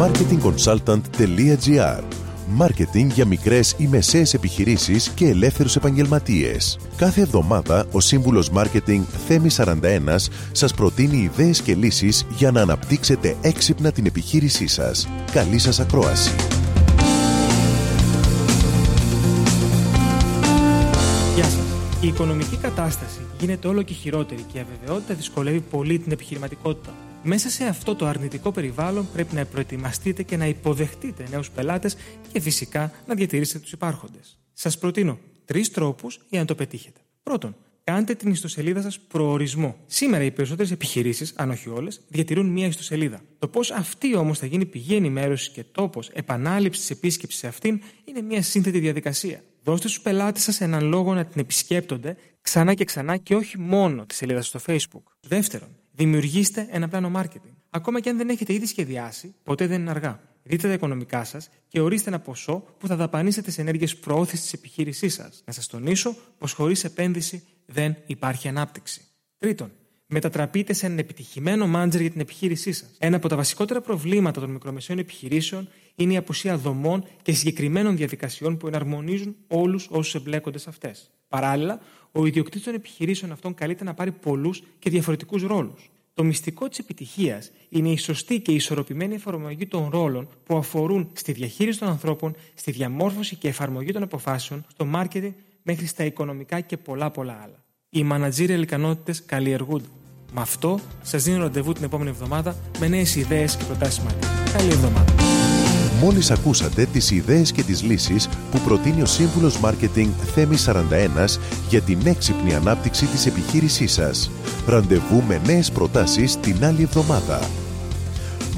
marketingconsultant.gr Μάρκετινγκ για μικρές ή μεσαίες επιχειρήσεις και ελεύθερους επαγγελματίες. Κάθε εβδομάδα ο σύμβουλος Μάρκετινγκ Θέμη 41 σας προτείνει ιδέες και λύσεις για να αναπτύξετε έξυπνα την επιχείρησή σας. Καλή σας ακρόαση. Γεια σας. Η οικονομική κατάσταση γίνεται όλο και χειρότερη και η αβεβαιότητα δυσκολεύει πολύ την επιχειρηματικότητα. Μέσα σε αυτό το αρνητικό περιβάλλον πρέπει να προετοιμαστείτε και να υποδεχτείτε νέους πελάτες και φυσικά να διατηρήσετε τους υπάρχοντες. Σας προτείνω τρεις τρόπους για να το πετύχετε. Πρώτον, κάντε την ιστοσελίδα σας προορισμό. Σήμερα οι περισσότερες επιχειρήσεις, αν όχι όλες, διατηρούν μία ιστοσελίδα. Το πώς αυτή όμως θα γίνει πηγή ενημέρωσης και τόπος επανάληψης επίσκεψης σε αυτήν είναι μία σύνθετη διαδικασία. Δώστε στους πελάτες σας έναν λόγο να την επισκέπτονται ξανά και ξανά και όχι μόνο τη σελίδα στο Facebook. Δεύτερον, δημιουργήστε ένα πλάνο marketing. Ακόμα και αν δεν έχετε ήδη σχεδιάσει, ποτέ δεν είναι αργά. Δείτε τα οικονομικά σας και ορίστε ένα ποσό που θα δαπανίσετε σε ενέργειες προώθησης της επιχείρησής σας. Να σας τονίσω πως χωρίς επένδυση δεν υπάρχει ανάπτυξη. Τρίτον, μετατραπείτε σε έναν επιτυχημένο μάντζερ για την επιχείρησή σας. Ένα από τα βασικότερα προβλήματα των μικρομεσαίων επιχειρήσεων είναι η απουσία δομών και συγκεκριμένων διαδικασιών που εναρμονίζουν όλους όσους εμπλέκονται σε αυτές. Παράλληλα, ο ιδιοκτήτης των επιχειρήσεων αυτών καλείται να πάρει πολλούς και διαφορετικούς ρόλους. Το μυστικό της επιτυχίας είναι η σωστή και ισορροπημένη εφαρμογή των ρόλων που αφορούν στη διαχείριση των ανθρώπων, στη διαμόρφωση και εφαρμογή των αποφάσεων, στο marketing μέχρι στα οικονομικά και πολλά πολλά άλλα. Οι managerial ικανότητες καλλιεργούνται. Με αυτό σας δίνω ραντεβού την επόμενη εβδομάδα με νέες ιδέες και προτάσεις marketing. Καλή εβδομάδα. Μόλις ακούσατε τις ιδέες και τις λύσεις που προτείνει ο Σύμβουλος Μάρκετινγκ Θέμη 41 για την έξυπνη ανάπτυξη της επιχείρησής σας. Ραντεβού με νέες προτάσεις την άλλη εβδομάδα.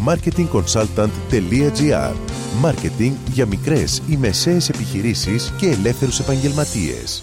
marketingconsultant.gr Μάρκετινγκ για μικρές ή μεσαίες επιχειρήσεις και ελεύθερους επαγγελματίες.